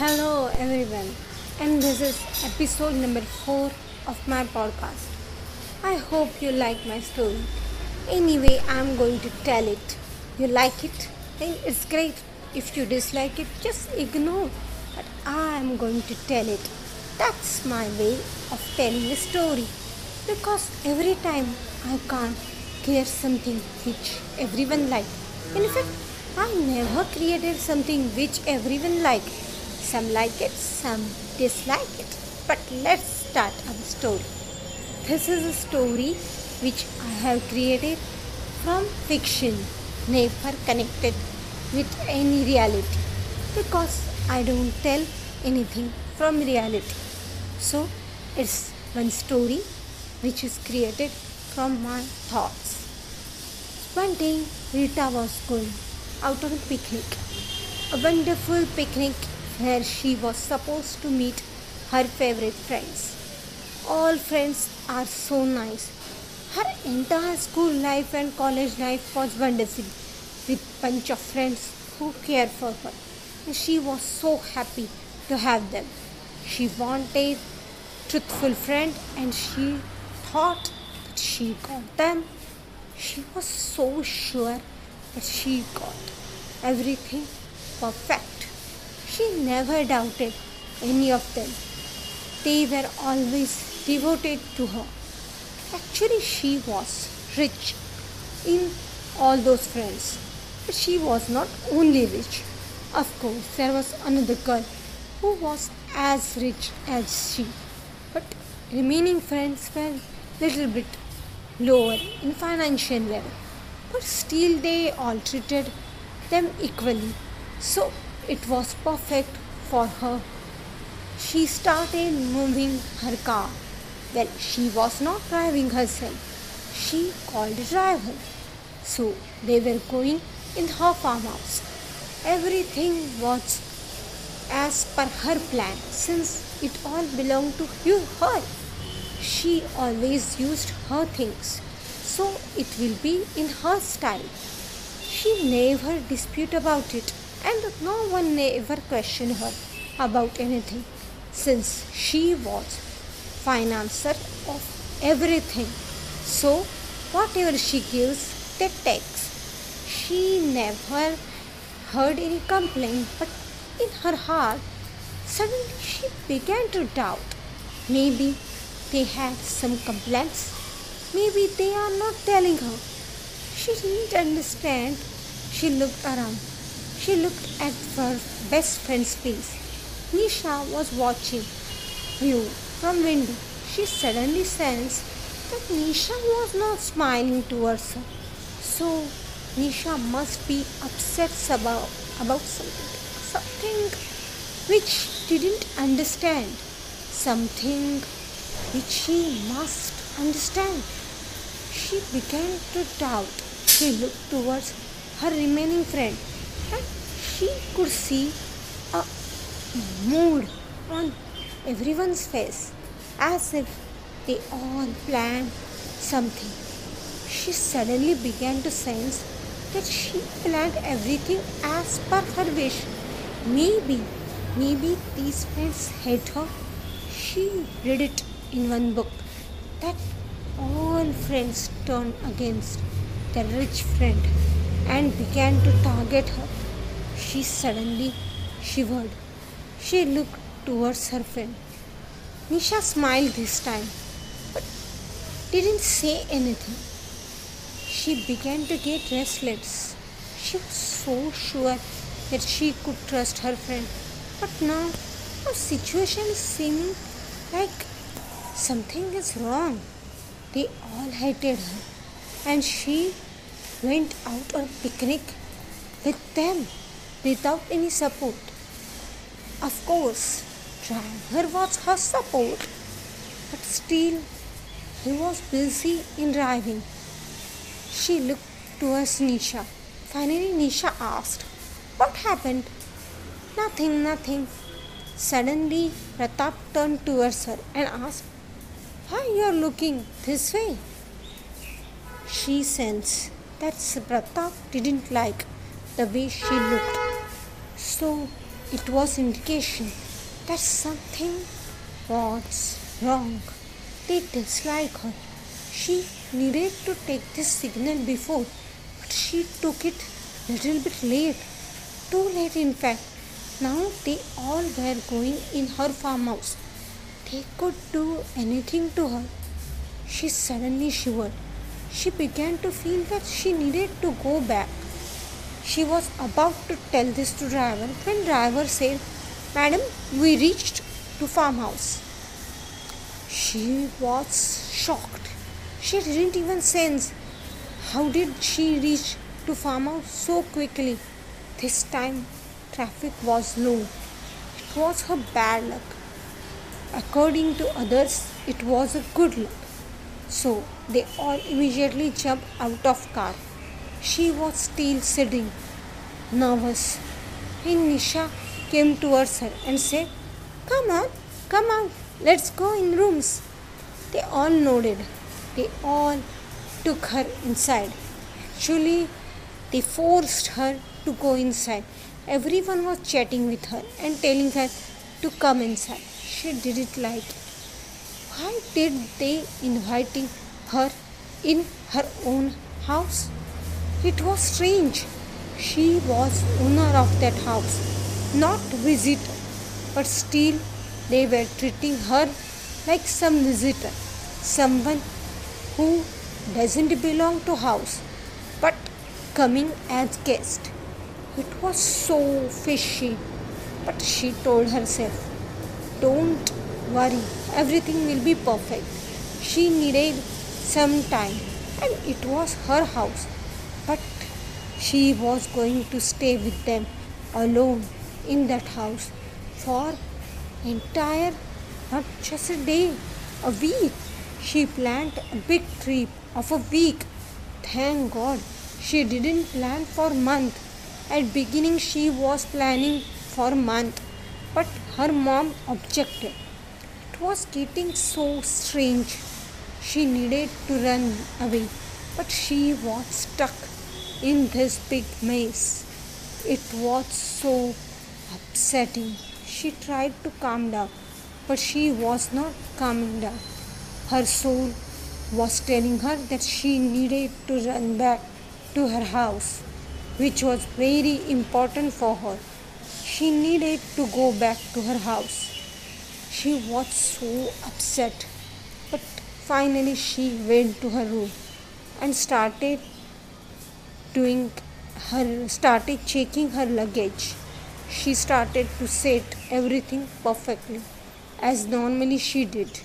Hello, everyone, and this is episode number 4 of my podcast. I hope you like my story. Anyway, I'm going to tell it. You like it? Then it's great. If you dislike it, just ignore. But I am going to tell it. That's my way of telling a story. Because every time I can't create something which everyone like. In fact, I never created something which everyone like. Some like it, some dislike it. But let's start our story. This is a story which I have created from fiction, never connected with any reality because I don't tell anything from reality. So it's one story which is created from my thoughts. One day Rita was going out on a picnic, a wonderful picnic where she was supposed to meet her favorite friends. All friends are so nice. Her entire school life and college life was wonderful with bunch of friends who care for her. And she was so happy to have them. She wanted truthful friend and she thought that she got them. She was so sure that she got everything perfect. She never doubted any of them. They were always devoted to her. Actually, she was rich in all those friends. But she was not only rich. Of course, there was another girl who was as rich as she. But remaining friends were little bit lower in financial level. But still they all treated them equally. So it was perfect for her. She started moving her car. Well, she was not driving herself. She called a driver. So they were going in her farmhouse. Everything was as per her plan since it all belonged to you, her. She always used her things, so it will be in her style. She never dispute about it, and no one ever questioned her about anything, since she was financer of everything. So whatever she gives, that takes. She never heard any complaint, but in her heart, suddenly she began to doubt. Maybe they had some complaints. Maybe they are not telling her. She didn't understand. She looked around. She looked at her best friend's face. Nisha was watching view from window. She suddenly sensed that Nisha was not smiling towards her. So Nisha must be upset about, about something. Something which didn't understand. Something which she must understand. She began to doubt. She looked towards her remaining friend and she could see a mood on everyone's face as if they all planned something. She suddenly began to sense that she planned everything as per her wish. Maybe, maybe these friends hate her. She read it in one book that all friends turn against the rich friend and began to target her. She suddenly shivered. She looked towards her friend. Nisha smiled this time, but didn't say anything. She began to get restless. She was so sure that she could trust her friend, but now her situation seeming like something is wrong. They all hated her, and she went out on picnic with them without any support. Of course, driver was her support, but still he was busy in driving. She looked towards Nisha. Finally, Nisha asked, What happened? Nothing, nothing. Suddenly, Pratap turned towards her and asked, Why you are looking this way? She sensed that Pratap didn't like the way she looked. So it was indication that something was wrong. They dislike her. She needed to take this signal before, but she took it a little bit late. Too late in fact. Now they all were going in her farmhouse. They could do anything to her. She suddenly shivered. She began to feel that she needed to go back. She was about to tell this to driver when driver said, Madam, we reached to farmhouse. She was shocked. She didn't even sense how did she reach to farmhouse so quickly. This time traffic was low. It was her bad luck. According to others, it was a good luck. So they all immediately jumped out of car. She was still sitting, nervous. And Nisha came towards her and said, Come on, come on, let's go in rooms. They all nodded. They all took her inside. Actually, they forced her to go inside. Everyone was chatting with her and telling her to come inside. She didn't like it. Why did they inviting her in her own house? It was strange. She was owner of that house, not visitor, but still they were treating her like some visitor, someone who doesn't belong to house, but coming as guest. It was so fishy, but she told herself, "Don't worry, everything will be perfect." She needed some time, and it was her house but she was going to stay with them alone in that house for entire not just a day a week. She planned a big trip of a week. Thank god she didn't plan for month. At beginning she was planning for month but her mom objected. It was getting so strange. She needed to run away but she was stuck in this big maze. It was so upsetting. She tried to calm down, but she was not calming down. Her soul was telling her that she needed to run back to her house, which was very important for her. She needed to go back to her house. She was so upset, but finally she went to her room and started doing her started checking her luggage. She started to set everything perfectly as normally she did.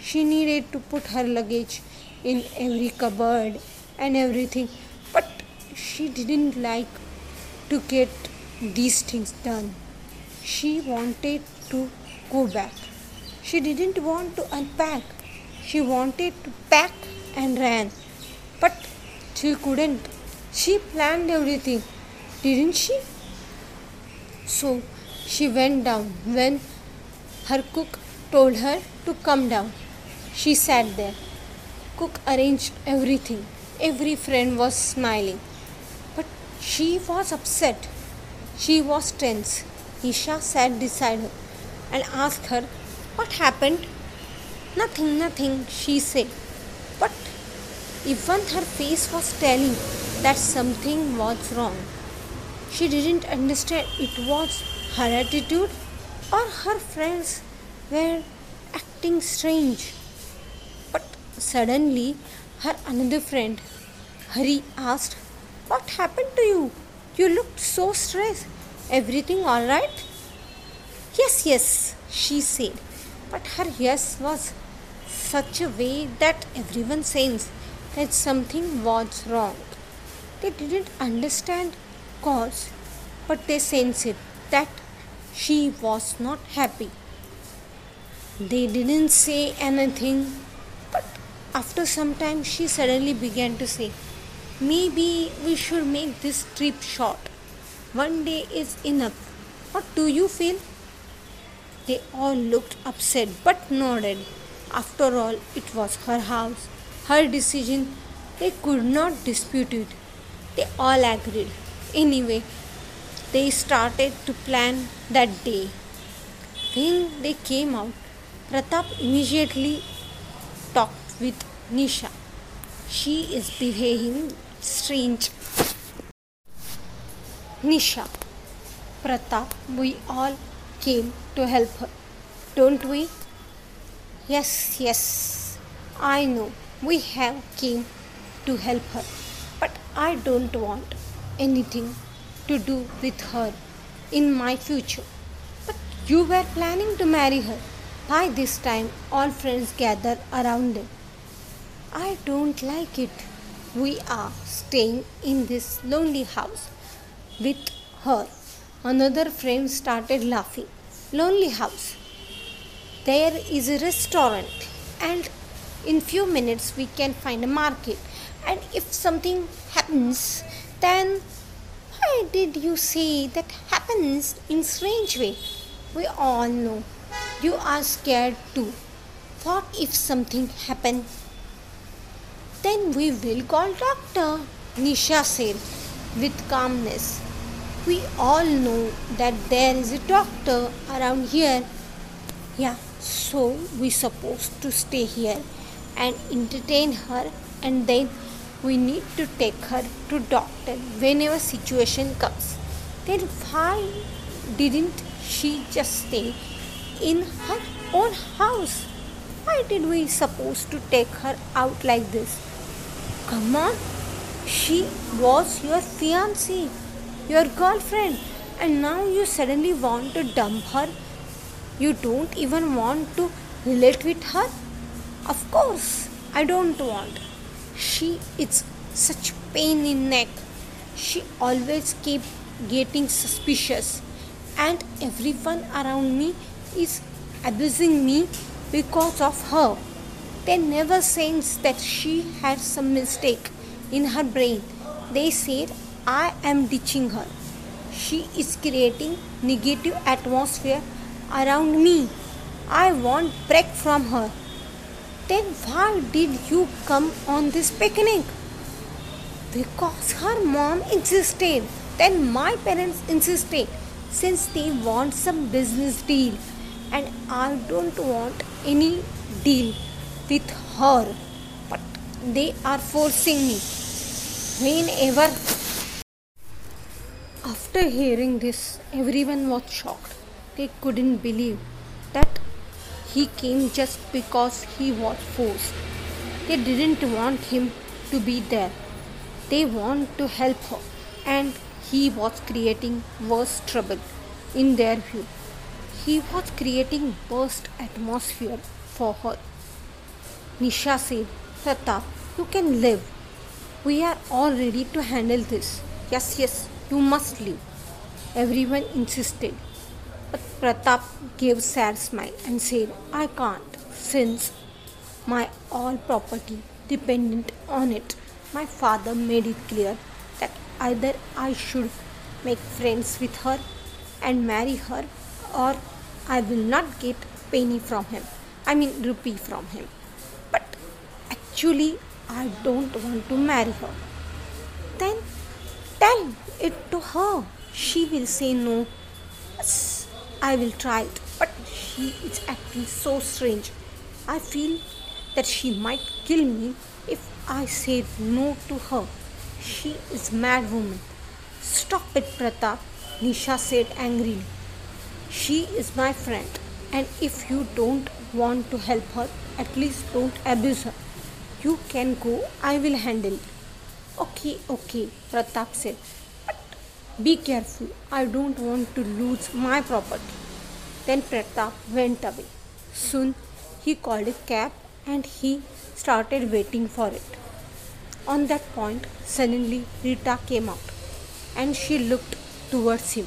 She needed to put her luggage in every cupboard and everything but she didn't like to get these things done. She wanted to go back. She didn't want to unpack. She wanted to pack and ran but she couldn't she planned everything, didn't she? So she went down when her cook told her to come down. She sat there. Cook arranged everything. Every friend was smiling. But she was upset. She was tense. Isha sat beside her and asked her what happened. Nothing, nothing, she said. But even her face was telling that something was wrong. She didn't understand it was her attitude or her friends were acting strange. But suddenly, her another friend, Hari, asked, What happened to you? You looked so stressed. Everything all right? Yes, yes, she said. But her yes was such a way that everyone sensed that something was wrong. They didn't understand cause, but they sensed that she was not happy. They didn't say anything, but after some time she suddenly began to say, Maybe we should make this trip short. One day is enough. What do you feel? They all looked upset but nodded. After all, it was her house her decision, they could not dispute it. They all agreed. Anyway, they started to plan that day. When they came out, Pratap immediately talked with Nisha. She is behaving strange. Nisha, Pratap, we all came to help her, don't we? Yes, yes, I know we have came to help her, but I don't want anything to do with her in my future. But you were planning to marry her. By this time, all friends gather around them. I don't like it. We are staying in this lonely house with her. Another friend started laughing. Lonely house. There is a restaurant and in few minutes we can find a market and if something happens then why did you say that happens in strange way? We all know you are scared too. What if something happen? Then we will call doctor, Nisha said with calmness. We all know that there is a doctor around here. Yeah, so we supposed to stay here and entertain her and then we need to take her to doctor whenever situation comes. Then why didn't she just stay in her own house? Why did we supposed to take her out like this? Come on she was your fiancée your girlfriend and now you suddenly want to dump her? You don't even want to relate with her of course i don't want She it's such pain in neck. She always keep getting suspicious and everyone around me is abusing me because of her. They never sense that she had some mistake in her brain. They said I am ditching her. She is creating negative atmosphere around me. I want break from her. Then why did you come on this picnic? Because her mom insisted. Then my parents insisted since they want some business deal and I don't want any deal with her. But they are forcing me. Whenever after hearing this, everyone was shocked. They couldn't believe that he came just because he was forced. They didn't want him to be there. They want to help her and he was creating worse trouble in their view. He was creating worst atmosphere for her. Nisha said, Pratap, you can live. We are all ready to handle this. Yes, yes, you must leave. Everyone insisted. But Pratap gave sad smile and said, I can't, since my all property dependent on it. My father made it clear that either I should make friends with her and marry her or I will not get penny from him. I mean rupee from him. But actually I don't want to marry her. Then tell it to her. She will say no. I will try it, but she is acting so strange. I feel that she might kill me if I say no to her. She is mad woman. Stop it, Pratap, Nisha said angrily. She is my friend, and if you don't want to help her, at least don't abuse her. You can go, I will handle it. Okay, okay, Pratap said. Be careful, I don't want to lose my property. Then Pratap went away. Soon he called a cab and he started waiting for it. On that point, suddenly Rita came out and she looked towards him.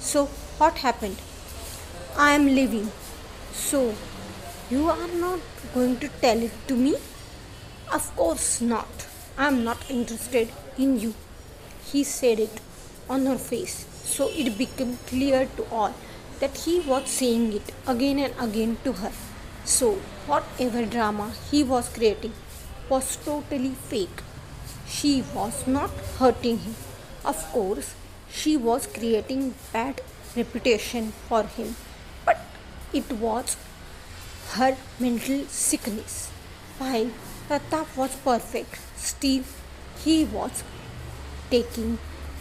So, what happened? I am leaving. So, you are not going to tell it to me? Of course not. I am not interested in you. He said it on her face, so it became clear to all that he was saying it again and again to her. So, whatever drama he was creating was totally fake. She was not hurting him. Of course, she was creating bad reputation for him, but it was her mental sickness. While Pratap was perfect, still he was taking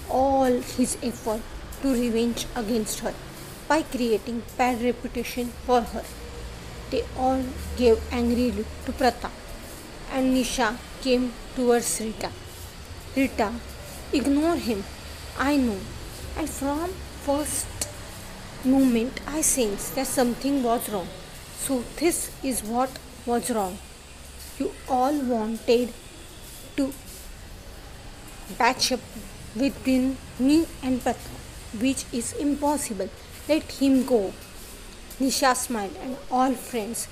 all his effort to revenge against her by creating bad reputation for her. They all gave angry look to Pratap and Nisha came towards Rita. Rita, ignore him. I know. And from first moment I sensed that something was wrong. So this is what was wrong. You all wanted to batch up between me and Pratap, which is impossible. Let him go. Nisha smiled and all friends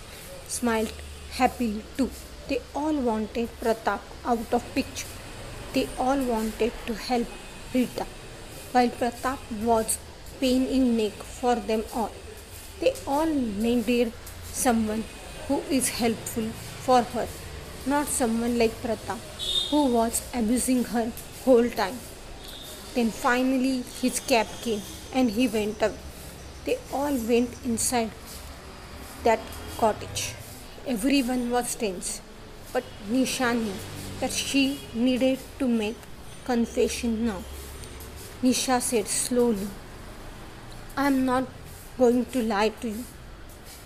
smiled happily too. They all wanted Pratap out of picture. They all wanted to help Rita, while Pratap was pain in neck for them all. They all needed someone who is helpful for her, not someone like Pratap who was abusing her whole time. Then finally his cab came and he went away. They all went inside that cottage. Everyone was tense, but Nisha knew that she needed to make confession now. Nisha said slowly, I am not going to lie to you,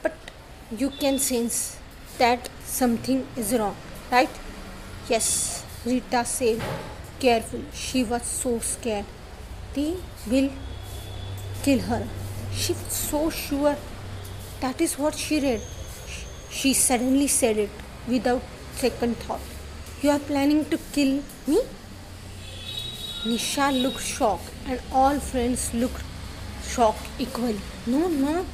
but you can sense that something is wrong, right? Yes, Rita said carefully. She was so scared. They will kill her. She was so sure. That is what she read. She suddenly said it without second thought. You are planning to kill me? Nisha looked shocked and all friends looked shocked equally. No, no.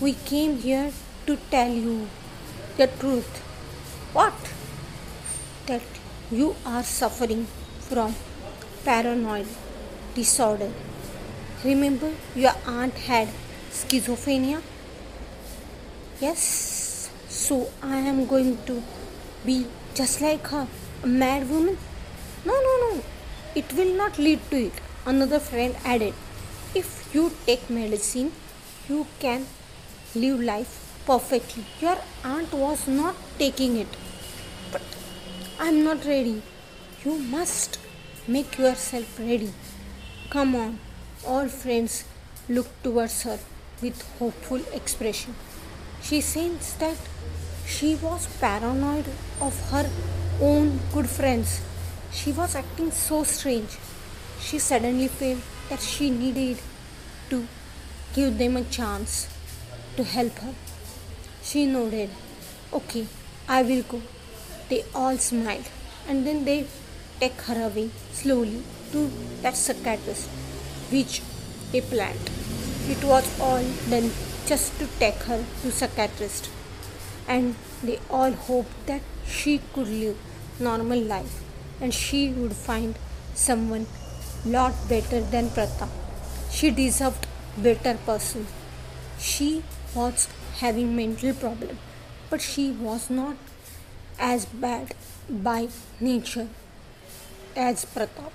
We came here to tell you the truth. What? That you are suffering from paranoid disorder. Remember, your aunt had schizophrenia? Yes, so I am going to be just like her, a mad woman? No, no, no, it will not lead to it. Another friend added, If you take medicine, you can live life perfectly. Your aunt was not taking it. But I'm not ready. You must make yourself ready. Come on. All friends looked towards her with hopeful expression. She sensed that she was paranoid of her own good friends. She was acting so strange. She suddenly felt that she needed to give them a chance to help her. She nodded. Okay, I will go. They all smiled and then they take her away slowly to that psychiatrist which they planned. It was all done just to take her to psychiatrist and they all hoped that she could live normal life and she would find someone lot better than Pratap. She deserved better person. She was having mental problem but she was not as bad by nature as Pratap.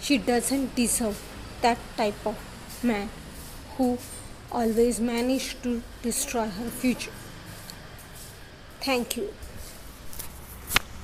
She doesn't deserve that type of man who always managed to destroy her future. Thank you.